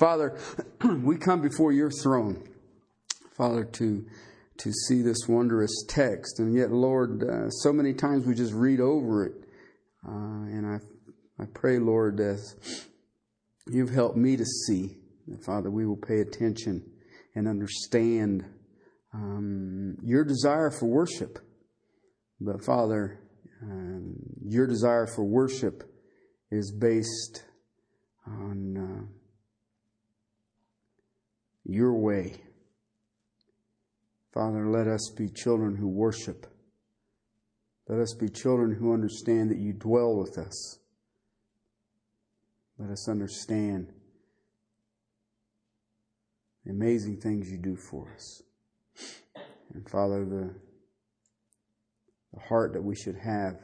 Father, we come before your throne, Father, to to see this wondrous text, and yet, Lord, uh, so many times we just read over it, uh, and I I pray, Lord, as you've helped me to see, Father, we will pay attention and understand um, your desire for worship. But Father, um, your desire for worship is based on uh, your way. Father, let us be children who worship. Let us be children who understand that you dwell with us. Let us understand the amazing things you do for us. And Father, the, the heart that we should have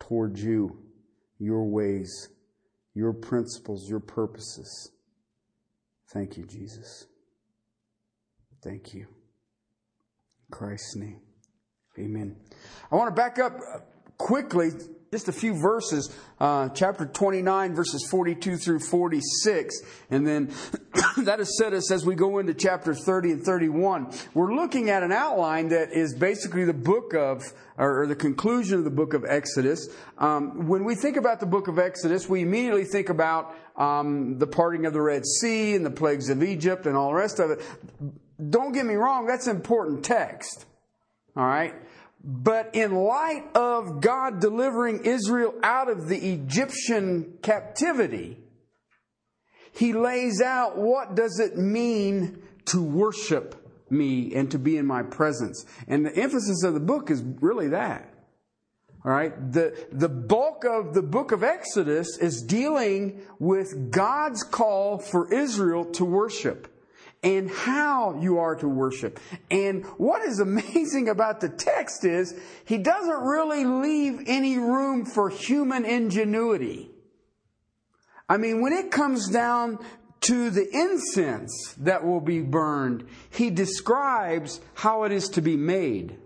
towards you, your ways, your principles, your purposes. Thank you, Jesus. Thank you. In Christ's name. Amen. I want to back up quickly just a few verses, uh, chapter 29, verses 42 through 46. And then that has set us as we go into chapter 30 and 31. We're looking at an outline that is basically the book of, or, the conclusion of the book of Exodus. Um, when we think about the book of Exodus, we immediately think about um, the parting of the Red Sea and the plagues of Egypt and all the rest of it. Don't get me wrong, that's important text. All right? But in light of God delivering Israel out of the Egyptian captivity, he lays out what does it mean to worship me and to be in my presence. And the emphasis of the book is really that. All right. The, the bulk of the book of Exodus is dealing with God's call for Israel to worship and how you are to worship. And what is amazing about the text is he doesn't really leave any room for human ingenuity. I mean, when it comes down to the incense that will be burned, he describes how it is to be made.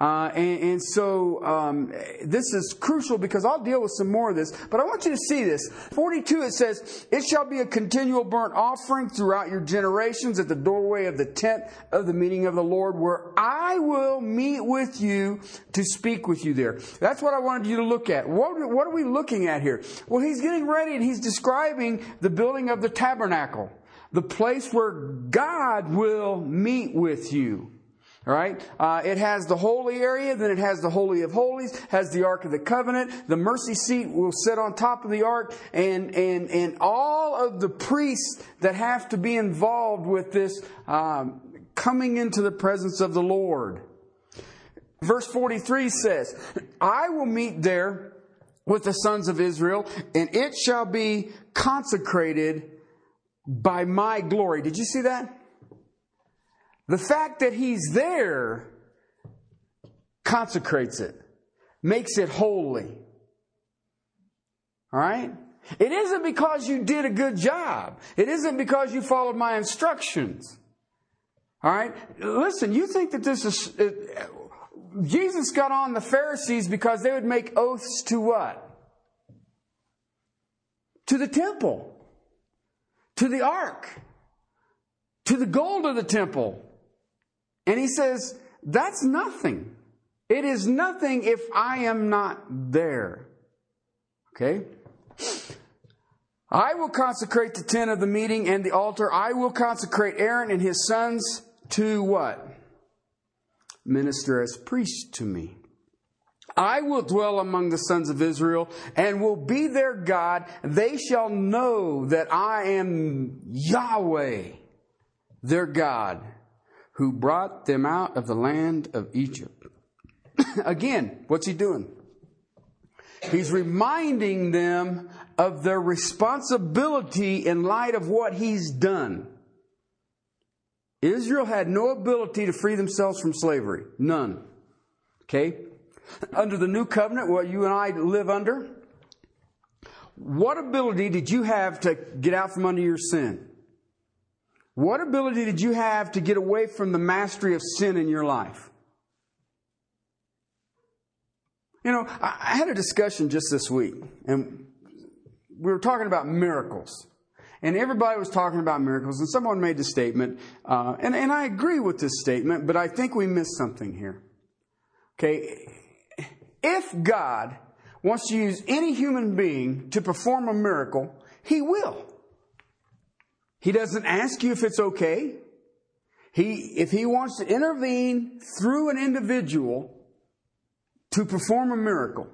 Uh, and, and, so um, this is crucial because I'll deal with some more of this, but I want you to see this. 42 it says, It shall be a continual burnt offering throughout your generations at the doorway of the tent of the meeting of the Lord, where I will meet with you to speak with you there. That's what I wanted you to look at. What, what are we looking at here? Well, he's getting ready and he's describing the building of the tabernacle, the place where God will meet with you. All right. Uh, it has the holy area, then it has the holy of holies, has the ark of the covenant. The mercy seat will sit on top of the ark, and and and all of the priests that have to be involved with this um, coming into the presence of the Lord. Verse forty three says, "I will meet there with the sons of Israel, and it shall be consecrated by my glory." Did you see that? The fact that he's there consecrates it, makes it holy. All right? It isn't because you did a good job. It isn't because you followed my instructions. All right? Listen, you think that this is. Uh, Jesus got on the Pharisees because they would make oaths to what? To the temple, to the ark, to the gold of the temple. And he says, That's nothing. It is nothing if I am not there. Okay? I will consecrate the tent of the meeting and the altar. I will consecrate Aaron and his sons to what? Minister as priests to me. I will dwell among the sons of Israel and will be their God. They shall know that I am Yahweh, their God who brought them out of the land of Egypt. Again, what's he doing? He's reminding them of their responsibility in light of what he's done. Israel had no ability to free themselves from slavery. None. Okay? Under the new covenant, what you and I live under, what ability did you have to get out from under your sin? What ability did you have to get away from the mastery of sin in your life? You know, I had a discussion just this week, and we were talking about miracles. And everybody was talking about miracles, and someone made the statement, uh, and, and I agree with this statement, but I think we missed something here. Okay, if God wants to use any human being to perform a miracle, He will. He doesn't ask you if it's okay. He, if He wants to intervene through an individual to perform a miracle,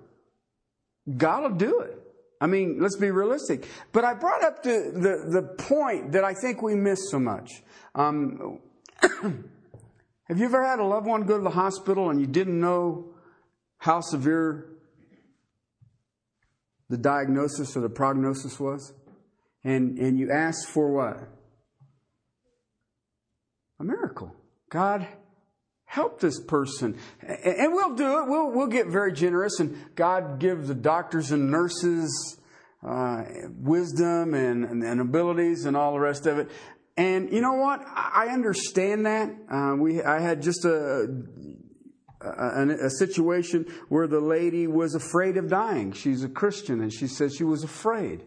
God will do it. I mean, let's be realistic. But I brought up the, the, the point that I think we miss so much. Um, have you ever had a loved one go to the hospital and you didn't know how severe the diagnosis or the prognosis was? And, and you ask for what? A miracle. God, help this person. And we'll do it. We'll, we'll get very generous, and God give the doctors and nurses uh, wisdom and, and, and, abilities and all the rest of it. And you know what? I understand that. Uh, we, I had just a, a, a, situation where the lady was afraid of dying. She's a Christian, and she said she was afraid.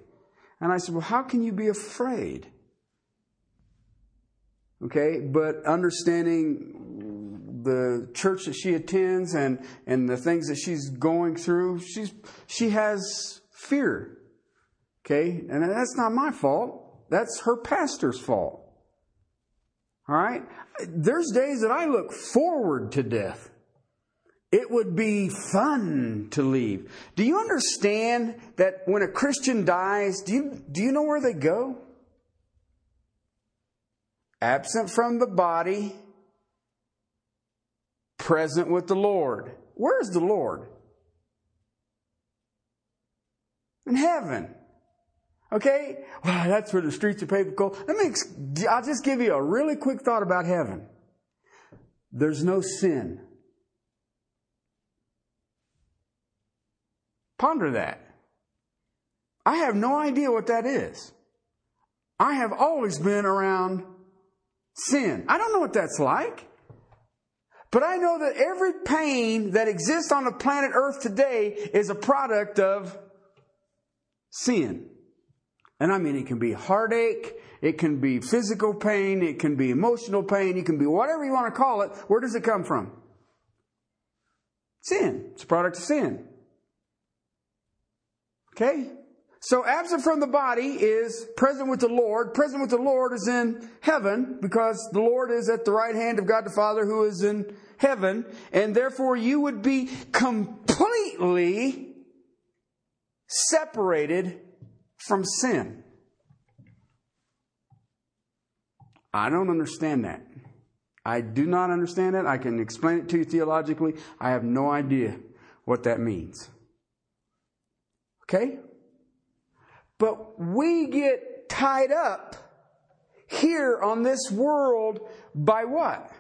And I said, Well, how can you be afraid? Okay, but understanding the church that she attends and, and the things that she's going through, she's, she has fear. Okay? And that's not my fault. That's her pastor's fault. All right? There's days that I look forward to death. It would be fun to leave. Do you understand that when a Christian dies, do you, do you know where they go? Absent from the body, present with the Lord. Where's the Lord? In heaven. Okay? Well, that's where the streets of paper gold. Let me, I'll just give you a really quick thought about heaven. There's no sin. Ponder that. I have no idea what that is. I have always been around sin. I don't know what that's like. But I know that every pain that exists on the planet Earth today is a product of sin. And I mean, it can be heartache, it can be physical pain, it can be emotional pain, it can be whatever you want to call it. Where does it come from? Sin. It's a product of sin. Okay? So absent from the body is present with the Lord. Present with the Lord is in heaven because the Lord is at the right hand of God the Father who is in heaven. And therefore you would be completely separated from sin. I don't understand that. I do not understand that. I can explain it to you theologically. I have no idea what that means. Okay? But we get tied up here on this world by what?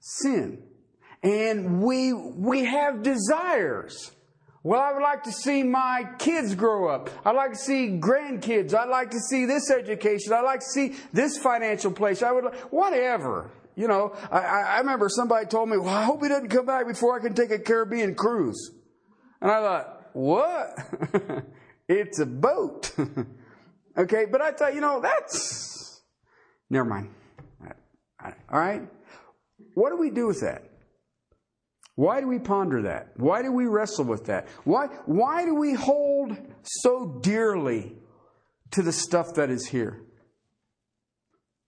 Sin. And we, we have desires. Well, I would like to see my kids grow up. I'd like to see grandkids. I'd like to see this education. I'd like to see this financial place. I would, whatever. You know, I, I remember somebody told me, well, I hope he doesn't come back before I can take a Caribbean cruise. And I thought, what? it's a boat. okay, but I thought, you know, that's. Never mind. All right? What do we do with that? Why do we ponder that? Why do we wrestle with that? Why, why do we hold so dearly to the stuff that is here?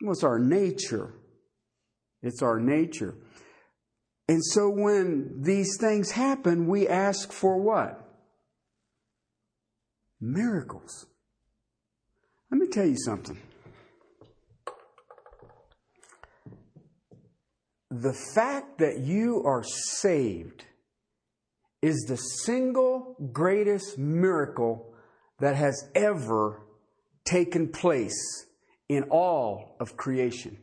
Well, it's our nature. It's our nature. And so when these things happen, we ask for what? miracles. Let me tell you something. The fact that you are saved is the single greatest miracle that has ever taken place in all of creation.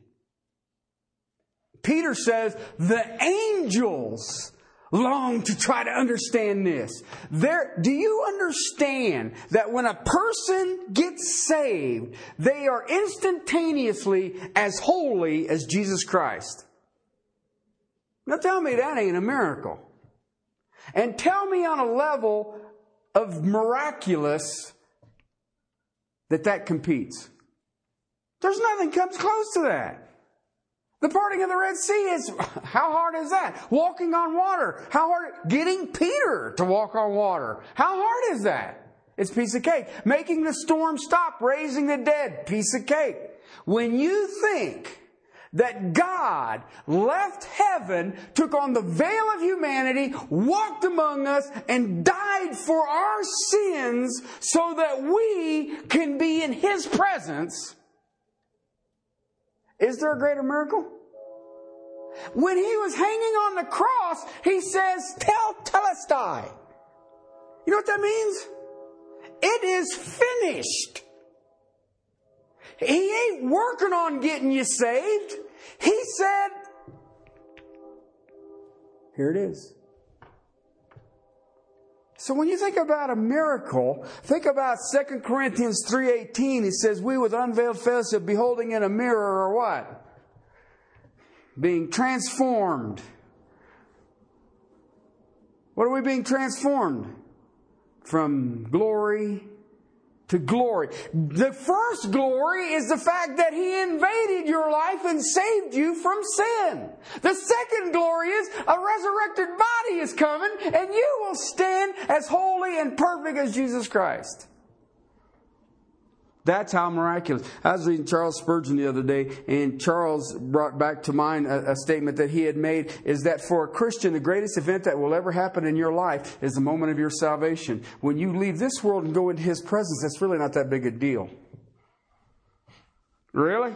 Peter says the angels long to try to understand this. There, do you understand that when a person gets saved, they are instantaneously as holy as Jesus Christ? Now tell me that ain't a miracle. And tell me on a level of miraculous that that competes. There's nothing comes close to that. The parting of the Red Sea is, how hard is that? Walking on water. How hard? Getting Peter to walk on water. How hard is that? It's piece of cake. Making the storm stop, raising the dead, piece of cake. When you think that God left heaven, took on the veil of humanity, walked among us, and died for our sins so that we can be in His presence, is there a greater miracle? When he was hanging on the cross, he says, Tetelestai. You know what that means? It is finished. He ain't working on getting you saved. He said, here it is. So when you think about a miracle, think about 2 Corinthians 3.18. It says, we with unveiled face are beholding in a mirror or what? Being transformed. What are we being transformed? From glory to glory. The first glory is the fact that He invaded your life and saved you from sin. The second glory is a resurrected body is coming and you will stand as holy and perfect as Jesus Christ. That's how miraculous. I was reading Charles Spurgeon the other day, and Charles brought back to mind a, a, statement that he had made is that for a Christian, the greatest event that will ever happen in your life is the moment of your salvation. When you leave this world and go into his presence, that's really not that big a deal. Really?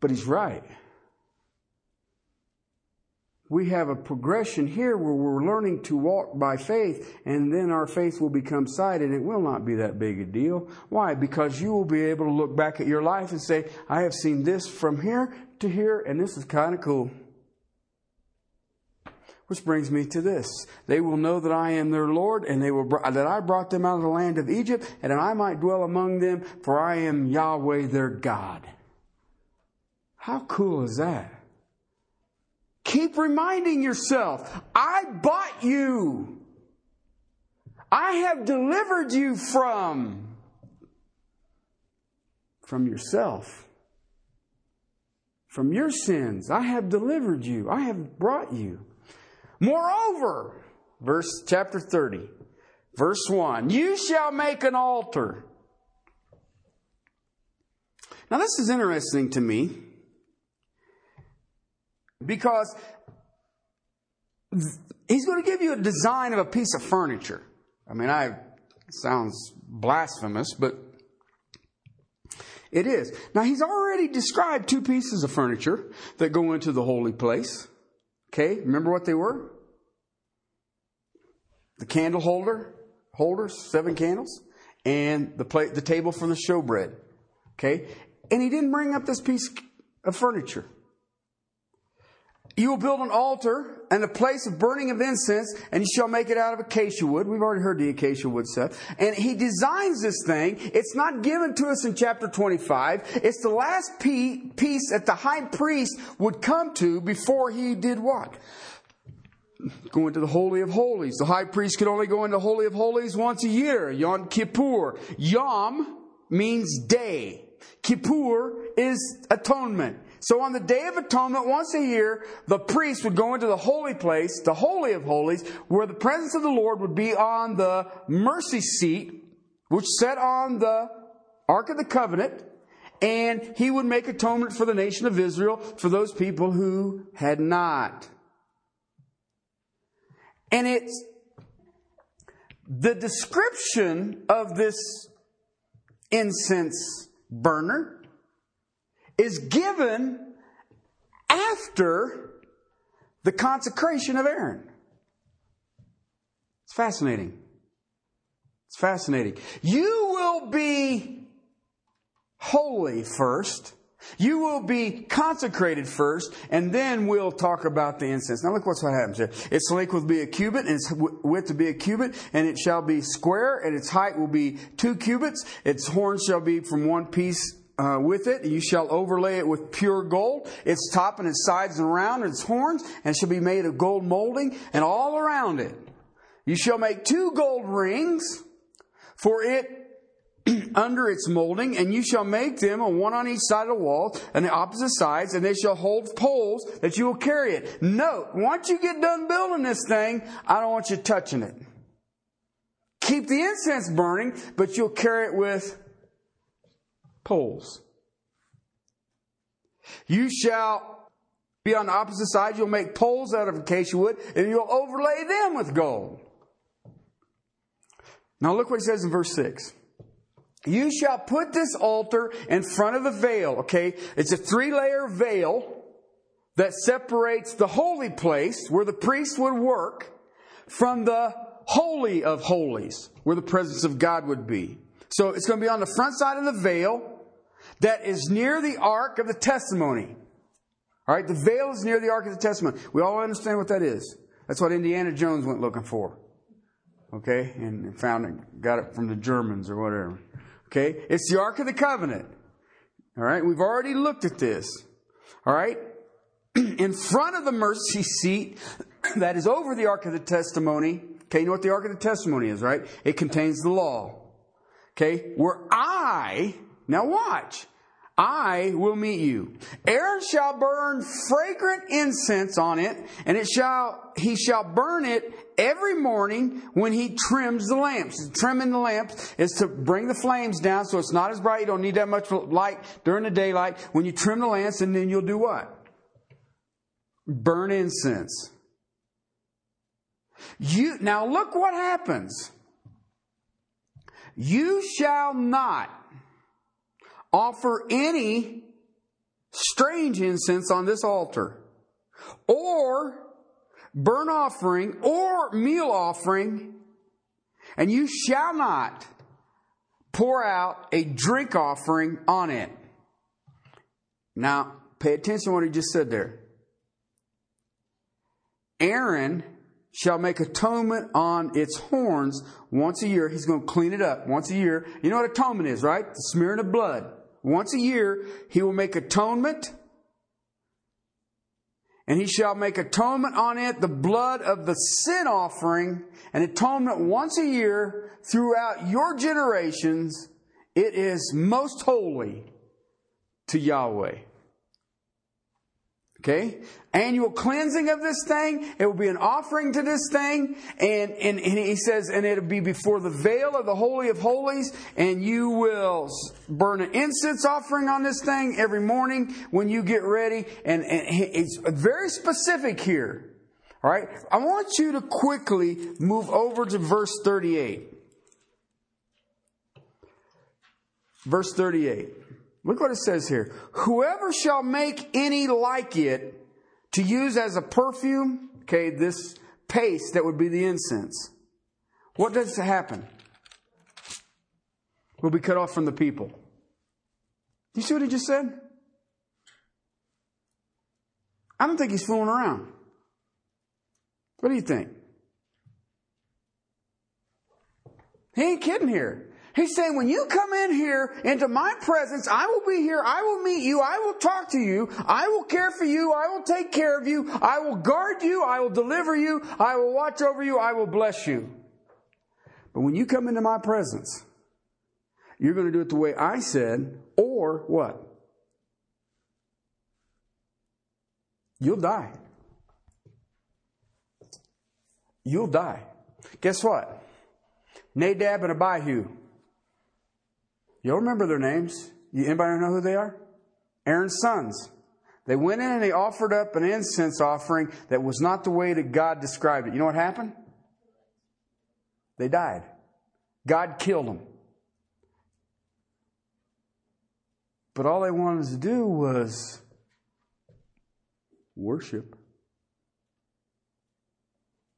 But he's right we have a progression here where we're learning to walk by faith, and then our faith will become sight, and it will not be that big a deal. Why? Because you will be able to look back at your life and say, I have seen this from here to here, and this is kind of cool. Which brings me to this. They will know that I am their Lord, and they will, that I brought them out of the land of Egypt, and that I might dwell among them, for I am Yahweh their God. How cool is that? Keep reminding yourself, I bought you. I have delivered you from from yourself. From your sins. I have delivered you. I have brought you. Moreover, verse chapter 30, verse 1, you shall make an altar. Now this is interesting to me because he's going to give you a design of a piece of furniture. I mean, I sounds blasphemous, but it is. Now, he's already described two pieces of furniture that go into the holy place. Okay, remember what they were? The candle holder, holders, seven candles, and the plate, the table for the showbread. Okay, and he didn't bring up this piece of furniture. You will build an altar and a place of burning of incense, and you shall make it out of acacia wood. We've already heard the acacia wood stuff. And he designs this thing. It's not given to us in chapter 25. It's the last piece that the high priest would come to before he did what? Go into the Holy of Holies. The high priest could only go into the Holy of Holies once a year, Yom Kippur. Yom means day. Kippur is atonement. So on the Day of Atonement, once a year, the priest would go into the holy place, the Holy of Holies, where the presence of the Lord would be on the mercy seat, which sat on the Ark of the Covenant, and he would make atonement for the nation of Israel, for those people who had not. And it's the description of this incense burner is given after the consecration of Aaron. It's fascinating. It's fascinating. You will be holy first. You will be consecrated first, and then we'll talk about the incense. Now look what's what happens here. Its length will be a cubit, and its width to be a cubit, and it shall be square, and its height will be two cubits. Its horns shall be from one piece uh, with it. You shall overlay it with pure gold, its top and its sides and around, and its horns, and shall be made of gold molding, and all around it. You shall make two gold rings for it under its molding, and you shall make them on one on each side of the wall, and the opposite sides, and they shall hold poles that you will carry it. Note, once you get done building this thing, I don't want you touching it. Keep the incense burning, but you'll carry it with poles. You shall be on the opposite side. You'll make poles out of acacia wood, and you'll overlay them with gold. Now look what he says in verse 6. You shall put this altar in front of the veil, okay? It's a three layer veil that separates the holy place where the priest would work from the holy of holies where the presence of God would be. So it's going to be on the front side of the veil that is near the ark of the testimony. All right, the veil is near the ark of the testimony. We all understand what that is. That's what Indiana Jones went looking for. Okay, and found it, got it from the Germans or whatever. Okay? It's the Ark of the Covenant. All right? We've already looked at this. All right? In front of the mercy seat that is over the Ark of the Testimony, okay, you know what the Ark of the Testimony is, right? It contains the law. Okay? Where I, now watch, I will meet you. Aaron shall burn fragrant incense on it, and it shall he shall burn it every morning when he trims the lamps. Trimming the lamps is to bring the flames down so it's not as bright. You don't need that much light during the daylight. When you trim the lamps, and then you'll do what? Burn incense. You now look what happens. You shall not offer any strange incense on this altar, or burnt offering, or meal offering, and you shall not pour out a drink offering on it. Now, pay attention to what he just said there. Aaron shall make atonement on its horns once a year. He's going to clean it up once a year. You know what atonement is, right? The smearing of blood. Once a year, he will make atonement, and he shall make atonement on it, the blood of the sin offering, and atonement once a year throughout your generations. It is most holy to Yahweh. Okay? Annual cleansing of this thing. It will be an offering to this thing. And, and, and, he says, and it'll be before the veil of the Holy of Holies. And you will burn an incense offering on this thing every morning when you get ready. And, and it's very specific here. All right? I want you to quickly move over to verse 38. Verse 38. Look what it says here. Whoever shall make any like it to use as a perfume, okay, this paste that would be the incense. What does happen? Will be cut off from the people. You see what he just said? I don't think he's fooling around. What do you think? He ain't kidding here. He's saying, when you come in here into my presence, I will be here. I will meet you. I will talk to you. I will care for you. I will take care of you. I will guard you. I will deliver you. I will watch over you. I will bless you. But when you come into my presence, you're going to do it the way I said, or what? You'll die. You'll die. Guess what? Nadab and Abihu You'll remember their names. Anybody know who they are? Aaron's sons. They went in and they offered up an incense offering that was not the way that God described it. You know what happened? They died. God killed them. But all they wanted to do was worship.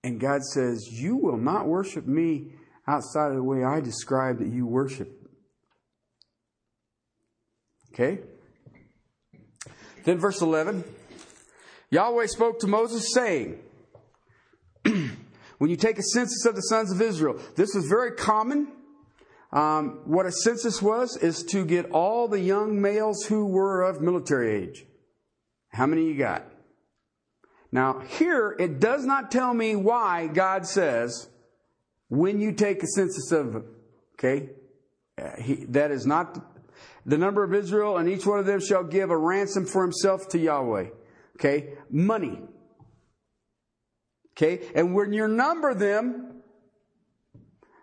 And God says, You will not worship me outside of the way I described that you worship. Okay? Then verse 11 Yahweh spoke to Moses, saying, When you take a census of the sons of Israel, this was very common. Um, what a census was is to get all the young males who were of military age. How many you got? Now, here it does not tell me why God says when you take a census of them. Okay? Uh, he, that is not the number of Israel, and each one of them shall give a ransom for himself to Yahweh. Okay? Money. Okay? And when you number them,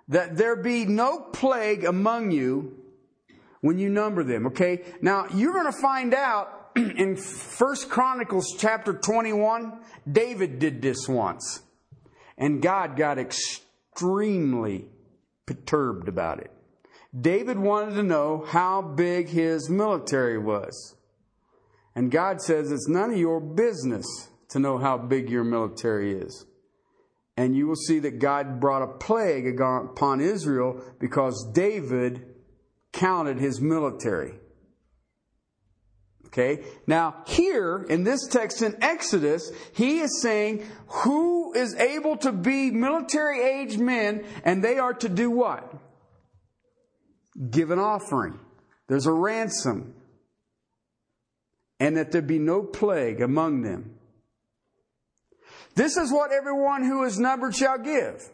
that there be no plague among you when you number them. Okay? Now, you're going to find out in First Chronicles chapter 21, David did this once. And God got extremely perturbed about it. David wanted to know how big his military was. And God says it's none of your business to know how big your military is. And you will see that God brought a plague upon Israel because David counted his military. Okay. Now, here in this text in Exodus, he is saying who is able to be military age men and they are to do what? Give an offering. There's a ransom. And that there be no plague among them. This is what everyone who is numbered shall give.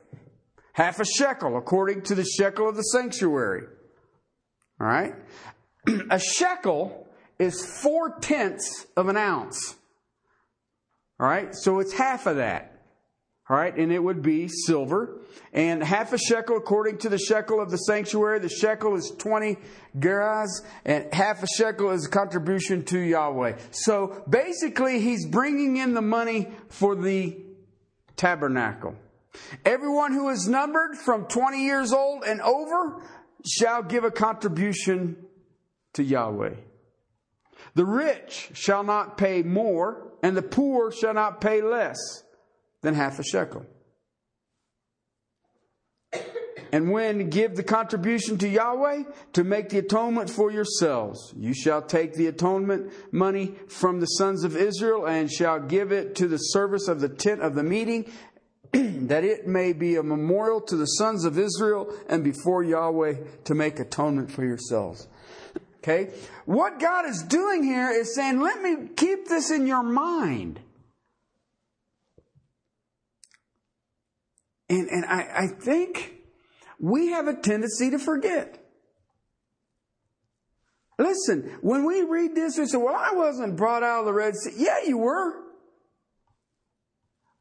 Half a shekel according to the shekel of the sanctuary. All right. a shekel is four tenths of an ounce. All right. So it's half of that. All right, and it would be silver. And half a shekel according to the shekel of the sanctuary. The shekel is 20 gerahs, and half a shekel is a contribution to Yahweh. So basically, he's bringing in the money for the tabernacle. Everyone who is numbered from 20 years old and over shall give a contribution to Yahweh. The rich shall not pay more, and the poor shall not pay less than half a shekel. And when give the contribution to Yahweh to make the atonement for yourselves, you shall take the atonement money from the sons of Israel and shall give it to the service of the tent of the meeting, that it may be a memorial to the sons of Israel and before Yahweh to make atonement for yourselves. Okay? What God is doing here is saying, let me keep this in your mind. And, and I, I think we have a tendency to forget. Listen, when we read this, we say, well, I wasn't brought out of the Red Sea. Yeah, you were.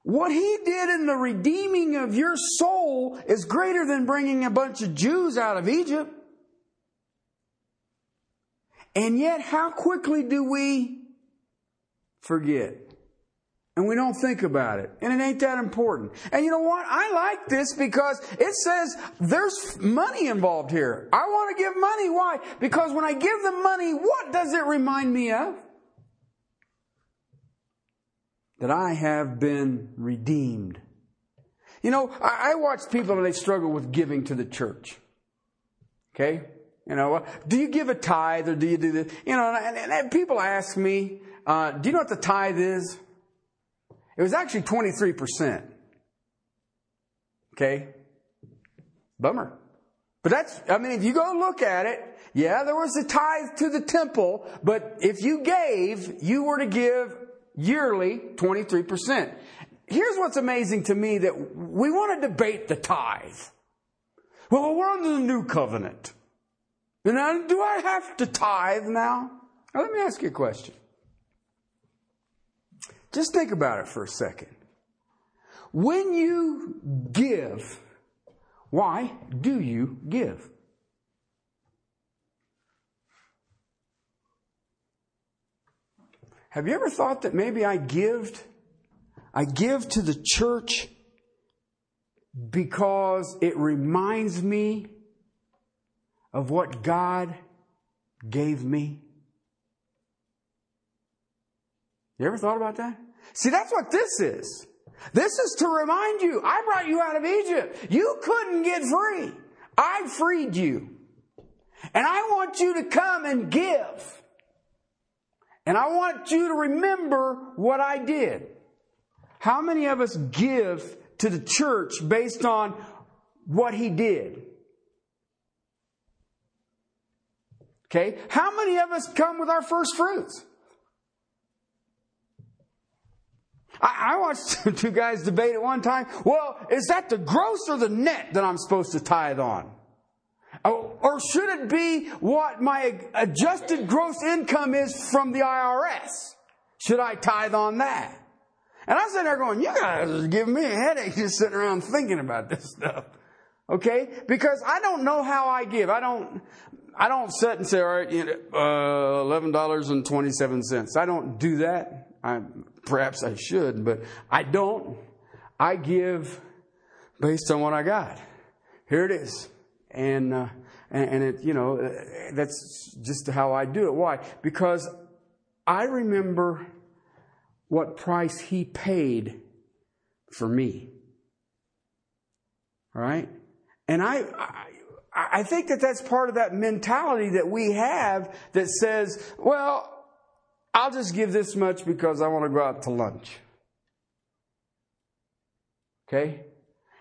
What he did in the redeeming of your soul is greater than bringing a bunch of Jews out of Egypt. And yet, how quickly do we forget? And we don't think about it. And it ain't that important. And you know what? I like this because it says there's money involved here. I want to give money. Why? Because when I give the money, what does it remind me of? That I have been redeemed. You know, I, I watch people and they struggle with giving to the church. Okay? You know, do you give a tithe or do you do this? You know, and, and, and people ask me, uh, do you know what the tithe is? It was actually 23%. Okay? Bummer. But that's, I mean, if you go look at it, yeah, there was a tithe to the temple, but if you gave, you were to give yearly 23%. Here's what's amazing to me that we want to debate the tithe. Well, we're under the new covenant. And do I have to tithe now? now? Let me ask you a question. Just think about it for a second. When you give, why do you give? Have you ever thought that maybe I give I give to the church because it reminds me of what God gave me? You ever thought about that? See, that's what this is. This is to remind you, I brought you out of Egypt. You couldn't get free. I freed you. And I want you to come and give. And I want you to remember what I did. How many of us give to the church based on what he did? Okay? How many of us come with our first fruits? I, I watched two guys debate at one time. Well, is that the gross or the net that I'm supposed to tithe on? Oh, or should it be what my adjusted gross income is from the IRS? Should I tithe on that? And I'm sitting there going, you guys are giving me a headache just sitting around thinking about this stuff. Okay? Because I don't know how I give. I don't, I don't sit and say, all right, you know, uh, $11.27. I don't do that. I, perhaps I should, but I don't. I give based on what I got. Here it is. And, uh, and, and it, you know, that's just how I do it. Why? Because I remember what price he paid for me. Right? And I, I, I think that that's part of that mentality that we have that says, well, I'll just give this much because I want to go out to lunch. Okay?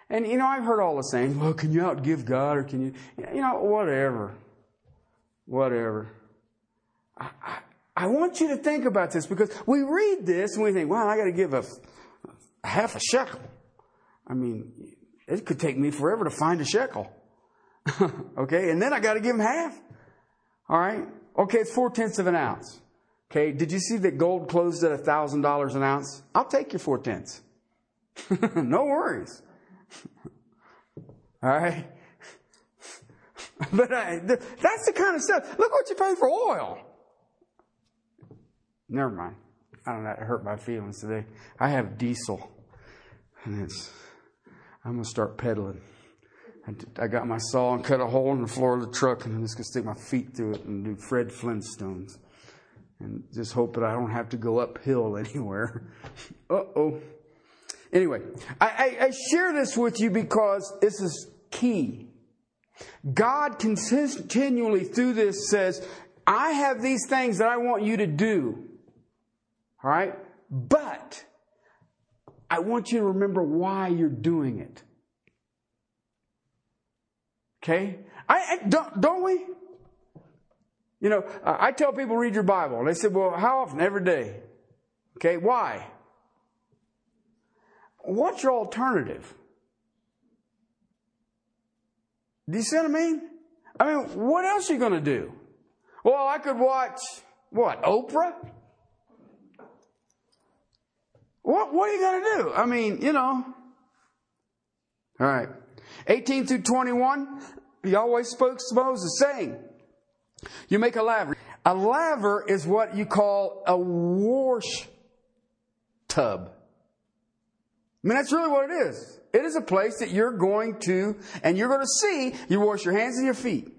And you know, I've heard all the saying, well, can you outgive God or can you, you know, whatever. Whatever. I, I, I want you to think about this because we read this and we think, well, I got to give a, a half a shekel. I mean, it could take me forever to find a shekel. okay, and then I got to give him half. All right. Okay, it's four tenths of an ounce. Okay, did you see that gold closed at a thousand dollars an ounce? I'll take your four tenths. no worries. All right. But uh, I, that's the kind of stuff. Look what you pay for oil. Never mind. I don't know. It hurt my feelings today. I have diesel, and it's. I'm gonna start pedaling. I got my saw and cut a hole in the floor of the truck, and I'm just going to stick my feet through it and do Fred Flintstones. And just hope that I don't have to go uphill anywhere. uh oh. Anyway, I, I, I share this with you because this is key. God continually through this says, I have these things that I want you to do. All right? But I want you to remember why you're doing it. Okay? I, I don't, don't we? You know, I tell people read your Bible. And they say, well, how often? Every day. Okay, why? What's your alternative? Do you see what I mean? I mean, what else are you going to do? Well, I could watch, what, Oprah? What, what are you going to do? I mean, you know. All right. 18 through 21, Yahweh spoke to Moses saying, You make a laver. A laver is what you call a wash tub. I mean, that's really what it is. It is a place that you're going to, and you're going to see, you wash your hands and your feet.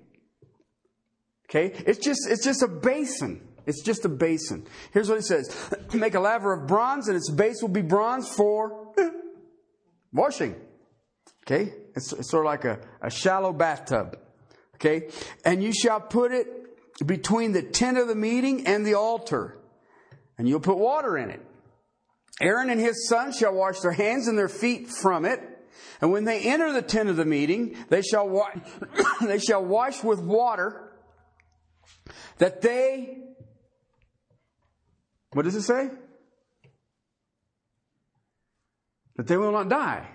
Okay? It's just, it's just a basin. It's just a basin. Here's what he says. Make a laver of bronze and its base will be bronze for washing. Okay? It's, it's sort of like a, a shallow bathtub. Okay? And you shall put it between the tent of the meeting and the altar. And you'll put water in it. Aaron and his sons shall wash their hands and their feet from it. And when they enter the tent of the meeting, they shall, wa- they shall wash with water that they, what does it say? That they will not die.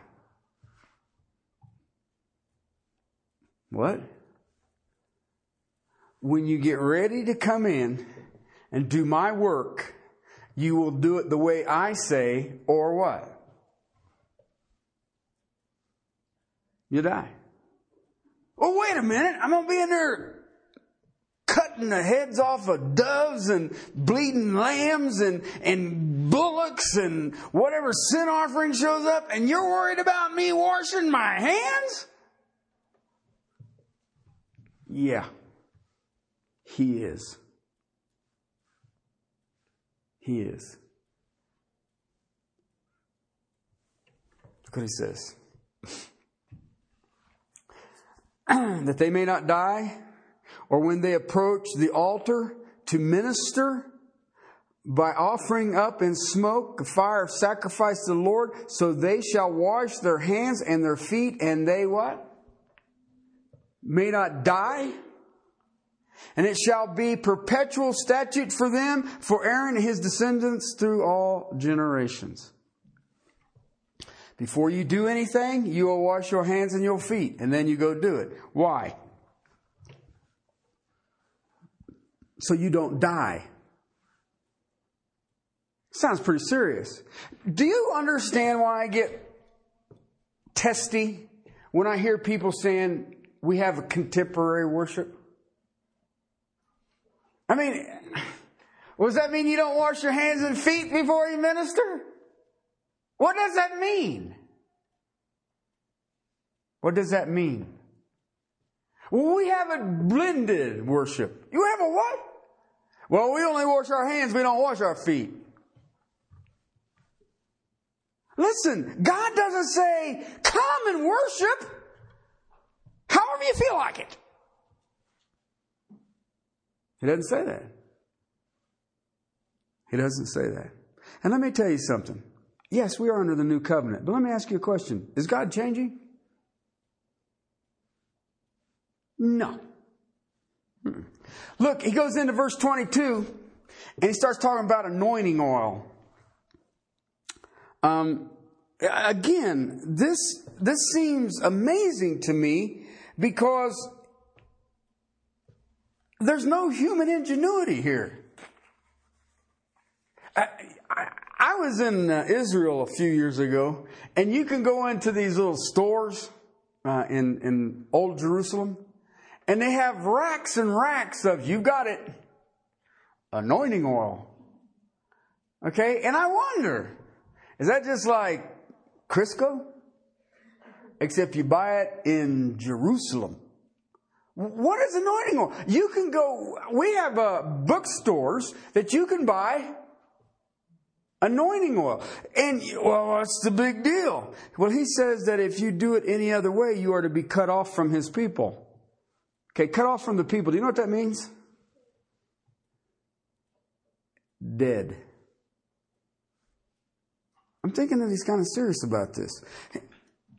What? When you get ready to come in and do my work, you will do it the way I say, or what? You die. Oh, wait a minute. I'm going to be in there cutting the heads off of doves and bleeding lambs and, and bullocks and whatever sin offering shows up, and you're worried about me washing my hands? Yeah, he is. He is. Look what he says. that they may not die, or when they approach the altar to minister by offering up in smoke a fire of sacrifice to the Lord, so they shall wash their hands and their feet, and they what? may not die. And it shall be perpetual statute for them, for Aaron and his descendants through all generations. Before you do anything, you will wash your hands and your feet, and then you go do it. Why? so you don't die. Sounds pretty serious. Do you understand why I get testy when I hear people saying we have a contemporary worship? I mean, does that mean you don't wash your hands and feet before you minister? What does that mean? What does that mean? Well, we have a blended worship. You have a what? Well, we only wash our hands, we don't wash our feet. Listen, God doesn't say, come and worship however you feel like it. He doesn't say that. He doesn't say that. And let me tell you something. Yes, we are under the new covenant, but let me ask you a question. Is God changing? No. Look, he goes into verse 22 and he starts talking about anointing oil. Um, again, this, this seems amazing to me because there's no human ingenuity here. I, I, I was in uh, Israel a few years ago, and you can go into these little stores uh, in, in Old Jerusalem, and they have racks and racks of, you got it, anointing oil. Okay? And I wonder, is that just like Crisco? Except you buy it in Jerusalem. What is anointing oil? You can go, we have uh, bookstores that you can buy anointing oil. And, well, what's the big deal? Well, he says that if you do it any other way, you are to be cut off from his people. Okay, cut off from the people. Do you know what that means? Dead. I'm thinking that he's kind of serious about this.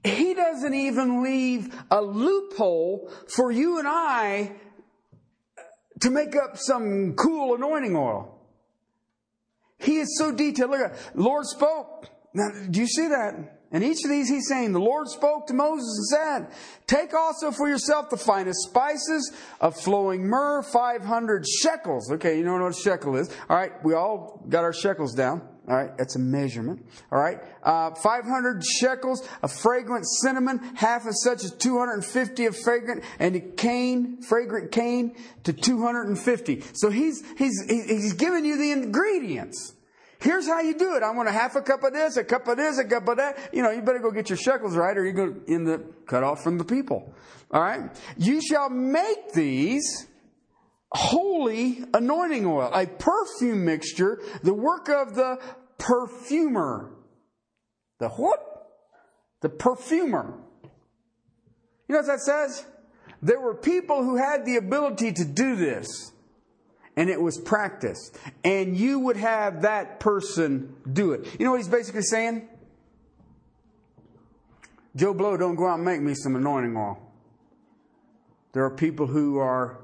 He doesn't even leave a loophole for you and I to make up some cool anointing oil. He is so detailed. Look at Lord spoke. Now, do you see that? And each of these he's saying, the Lord spoke to Moses and said, Take also for yourself the finest spices of flowing myrrh, 500 shekels. Okay, you know what a shekel is. All right, we all got our shekels down. All right, that's a measurement. All right, uh, 500 shekels of fragrant cinnamon, half of such as 250 of fragrant, and a cane, fragrant cane to 250. So he's, he's, he's giving you the ingredients. Here's how you do it. I want a half a cup of this, a cup of this, a cup of that. You know, you better go get your shekels right or you're going to end up cut off from the people. All right. You shall make these holy anointing oil, a perfume mixture, the work of the perfumer. The what? The perfumer. You know what that says? There were people who had the ability to do this and it was practiced. And you would have that person do it. You know what he's basically saying? Joe Blow, don't go out and make me some anointing oil. There are people who are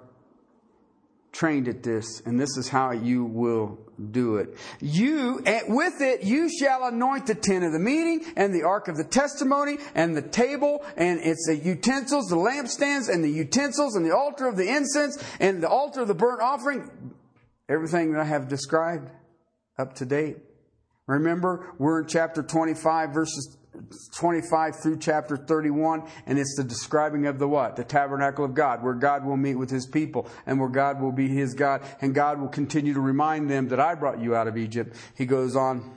trained at this, and this is how you will do it. You, with it, you shall anoint the tent of the meeting and the ark of the testimony and the table and its utensils, the lampstands and the utensils and the altar of the incense and the altar of the burnt offering. Everything that I have described up to date. Remember, we're in chapter 25, verses 25 through chapter 31, and it's the describing of the what? The tabernacle of God, where God will meet with his people, and where God will be his God, and God will continue to remind them that I brought you out of Egypt. He goes on,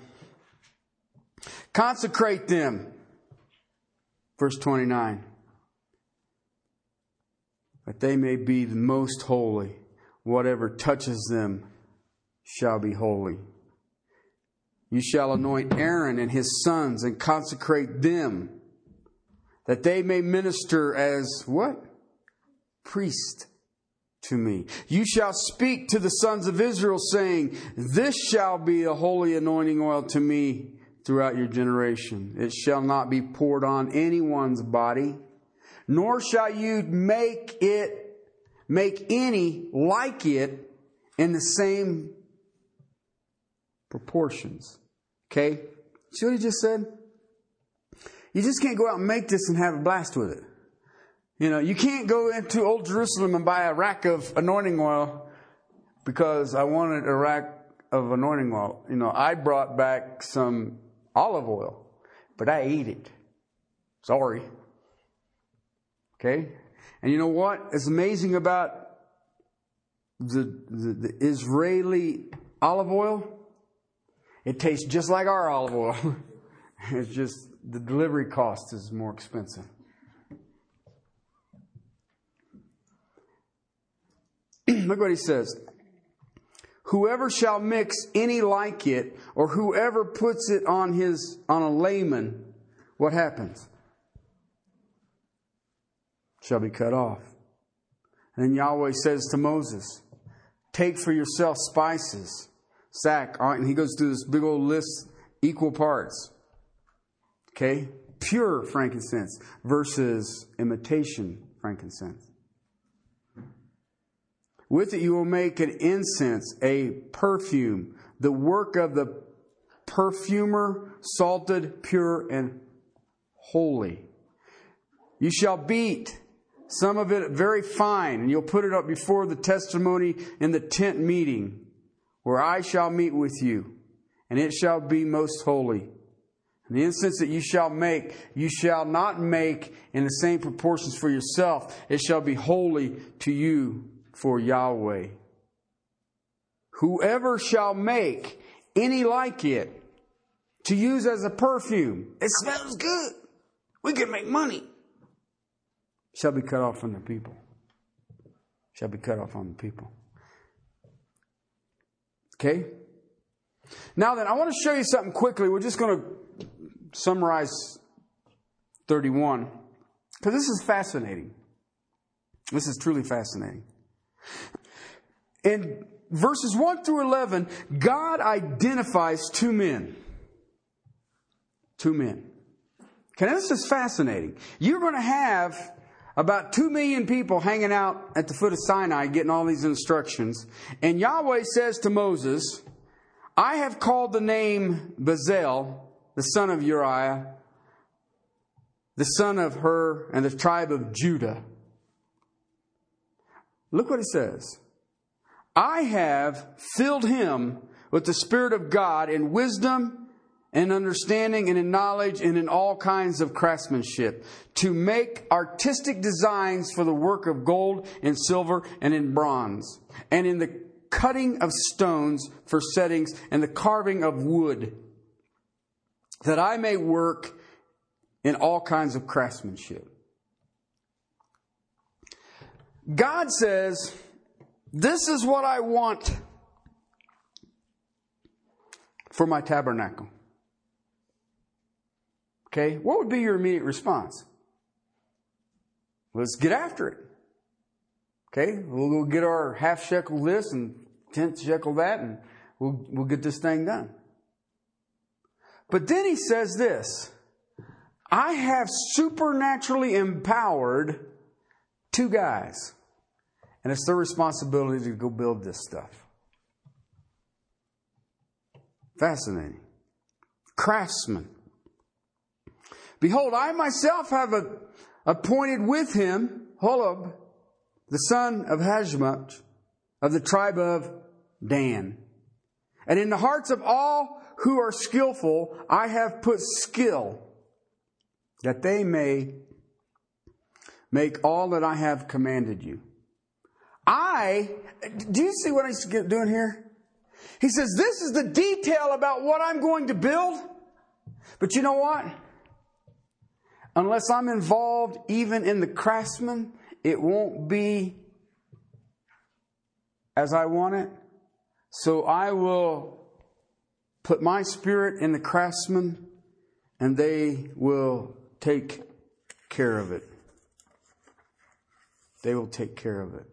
consecrate them. Verse 29. That they may be the most holy. Whatever touches them shall be holy. You shall anoint Aaron and his sons and consecrate them, that they may minister as what? Priest to me. You shall speak to the sons of Israel, saying, This shall be a holy anointing oil to me throughout your generation. It shall not be poured on anyone's body, nor shall you make it, make any like it in the same proportions. Okay? See what he just said? You just can't go out and make this and have a blast with it. You know, you can't go into Old Jerusalem and buy a rack of anointing oil because I wanted a rack of anointing oil. You know, I brought back some olive oil, but I ate it. Sorry. Okay? And you know what is amazing about the, the, the Israeli olive oil? It tastes just like our olive oil. it's just the delivery cost is more expensive. Look what he says. Whoever shall mix any like it, or whoever puts it on his on a layman, what happens? Shall be cut off. And Yahweh says to Moses, Take for yourself spices, stacte, and he goes through this big old list, equal parts. Okay? Pure frankincense versus imitation frankincense. With it you will make an incense, a perfume, the work of the perfumer, salted, pure, and holy. You shall beat some of it very fine, and you'll put it up before the testimony in the tent meeting, where I shall meet with you, and it shall be most holy. And the incense that you shall make, you shall not make in the same proportions for yourself. It shall be holy to you for Yahweh. Whoever shall make any like it to use as a perfume, it smells good. We can make money shall be cut off from the people. Shall be cut off from the people. Okay? Now then, I want to show you something quickly. We're just going to summarize 31 because this is fascinating. This is truly fascinating. In verses 1 through 11, God identifies two men. Two men. Okay, this is fascinating. You're going to have about two million people hanging out at the foot of Sinai getting all these instructions. And Yahweh says to Moses, I have called the name Bezalel, the son of Uriah, the son of Hur, and the tribe of Judah. Look what he says. I have filled him with the Spirit of God in wisdom in understanding and in knowledge and in all kinds of craftsmanship, to make artistic designs for the work of gold and silver and in bronze, and in the cutting of stones for settings and the carving of wood, that I may work in all kinds of craftsmanship. God says, This is what I want for my tabernacle. Okay, what would be your immediate response? Let's get after it. Okay, we'll go get our half shekel this and tenth shekel that, and we'll, we'll get this thing done. But then he says this I have supernaturally empowered two guys, and it's their responsibility to go build this stuff. Fascinating. Craftsmen. Behold, I myself have appointed with him Oholiab, the son of Ahisamach, of the tribe of Dan. And in the hearts of all who are skillful, I have put skill, that they may make all that I have commanded you. I, do you see what he's doing here? He says, This is the detail about what I'm going to build. But you know what? Unless I'm involved even in the craftsman, it won't be as I want it. So I will put my spirit in the craftsman and they will take care of it. They will take care of it.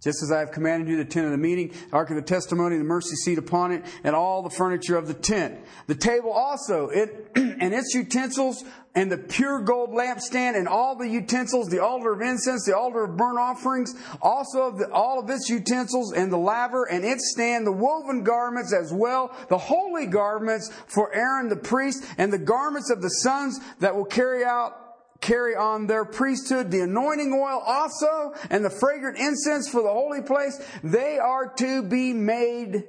Just as I have commanded you, the tent of the meeting, the ark of the testimony, the mercy seat upon it, and all the furniture of the tent. The table also, it and its utensils, and the pure gold lampstand, and all the utensils, the altar of incense, the altar of burnt offerings, also of the, all of its utensils, and the laver and its stand, the woven garments as well, the holy garments for Aaron the priest, and the garments of the sons that will carry out carry on their priesthood, the anointing oil also, and the fragrant incense for the holy place. They are to be made,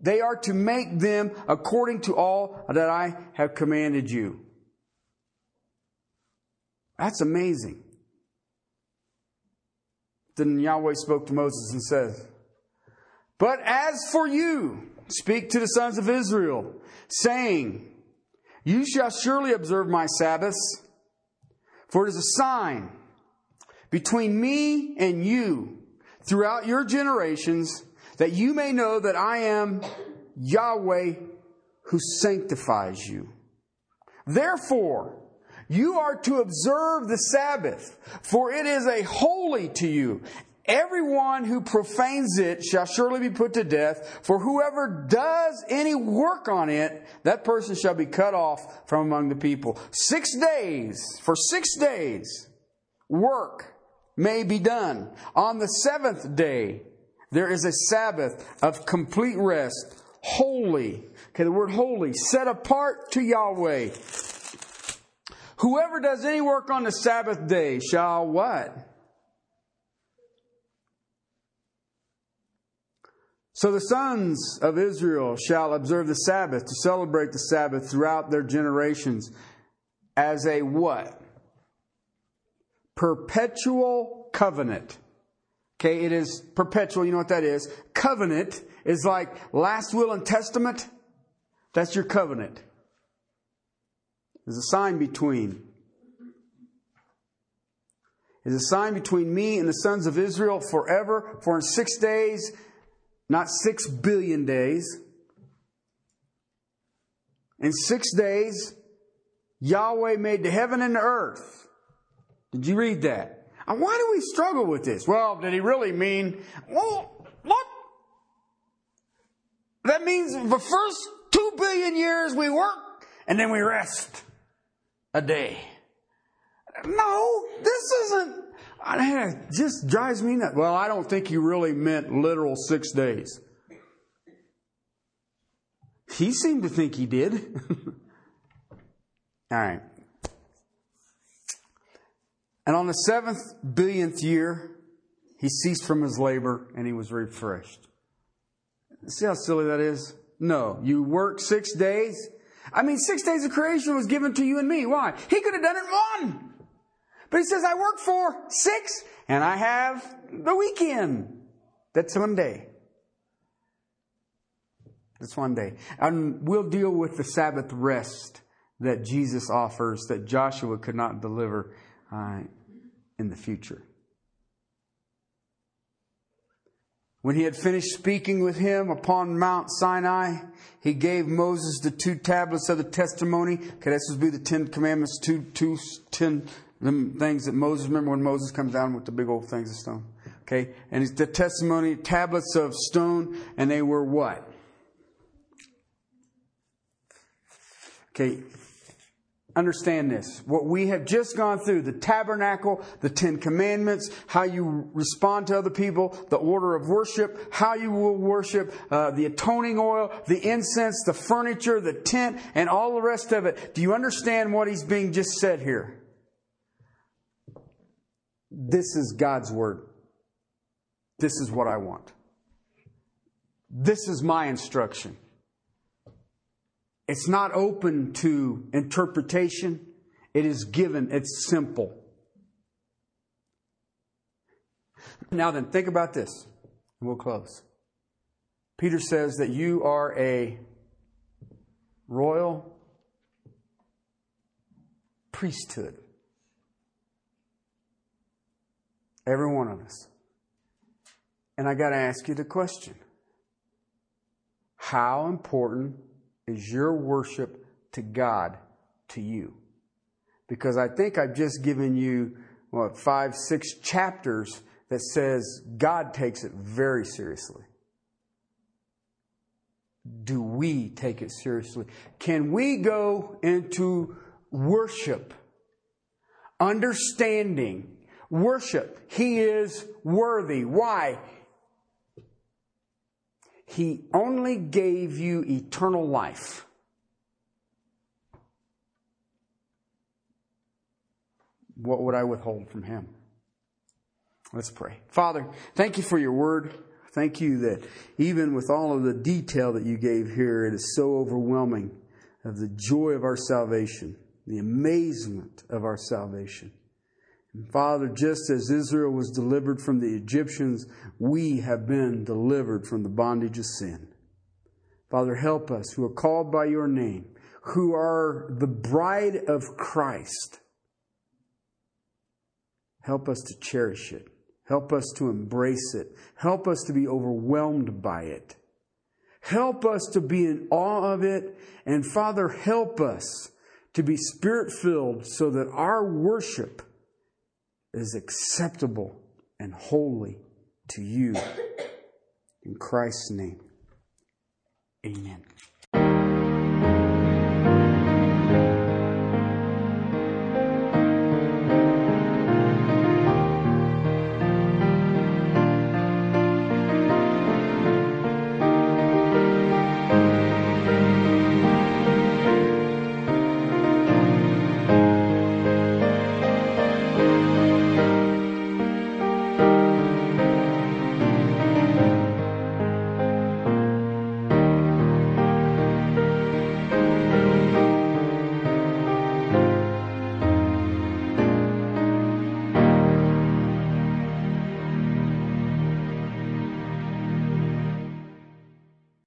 they are to make them according to all that I have commanded you. That's amazing. Then Yahweh spoke to Moses and said, But as for you, speak to the sons of Israel, saying, You shall surely observe my Sabbaths for it is a sign between me and you throughout your generations that you may know that I am Yahweh who sanctifies you. Therefore, you are to observe the Sabbath, for it is a holy to you. Everyone who profanes it shall surely be put to death, for whoever does any work on it, that person shall be cut off from among the people. Six days, for six days, work may be done. On the seventh day, there is a Sabbath of complete rest, holy. Okay, the word holy, set apart to Yahweh. Whoever does any work on the Sabbath day shall what? So the sons of Israel shall observe the Sabbath to celebrate the Sabbath throughout their generations as a what? Perpetual covenant. Okay, it is perpetual. You know what that is? Covenant is like last will and testament. That's your covenant. There's a sign between. Is a sign between me and the sons of Israel forever. For in six days not six billion days. In six days, Yahweh made the heaven and the earth. Did you read that? And why do we struggle with this? Well, did he really mean, well, look, that means the first two billion years we work and then we rest a day. No, this isn't it just drives me nuts. Well, I don't think he really meant literal six days. He seemed to think he did. All right. And on the seventh billionth year, he ceased from his labor and he was refreshed. See how silly that is? No. You work six days. I mean, six days of creation was given to you and me. Why? He could have done it in one. But he says, I work for six and I have the weekend. That's one day. That's one day. And we'll deal with the Sabbath rest that Jesus offers that Joshua could not deliver uh, in the future. When he had finished speaking with him upon Mount Sinai, he gave Moses the two tablets of the testimony. Okay, this would be the Ten Commandments, two, two, ten the things that Moses, remember when Moses comes down with the big old things of stone? Okay? And it's the testimony, tablets of stone, and they were what? Okay, understand this. What we have just gone through the tabernacle, the Ten Commandments, how you respond to other people, the order of worship, how you will worship, uh, the atoning oil, the incense, the furniture, the tent, and all the rest of it. Do you understand what he's being just said here? This is God's word. This is what I want. This is my instruction. It's not open to interpretation. It is given. It's simple. Now then, think about this. We'll close. Peter says that you are a royal priesthood. Every one of us. And I got to ask you the question How important is your worship to God to you? Because I think I've just given you, what, five, six chapters that says God takes it very seriously. Do we take it seriously? Can we go into worship, understanding Worship. He is worthy. Why? He only gave you eternal life. what would I withhold from him? Let's pray. Father, thank you for your word. Thank you that even with all of the detail that you gave here, it is so overwhelming of the joy of our salvation, the amazement of our salvation. And Father, just as Israel was delivered from the Egyptians, we have been delivered from the bondage of sin. Father, help us who are called by your name, who are the bride of Christ. Help us to cherish it. Help us to embrace it. Help us to be overwhelmed by it. Help us to be in awe of it. And Father, help us to be spirit filled so that our worship is acceptable and holy to you. In Christ's name, amen.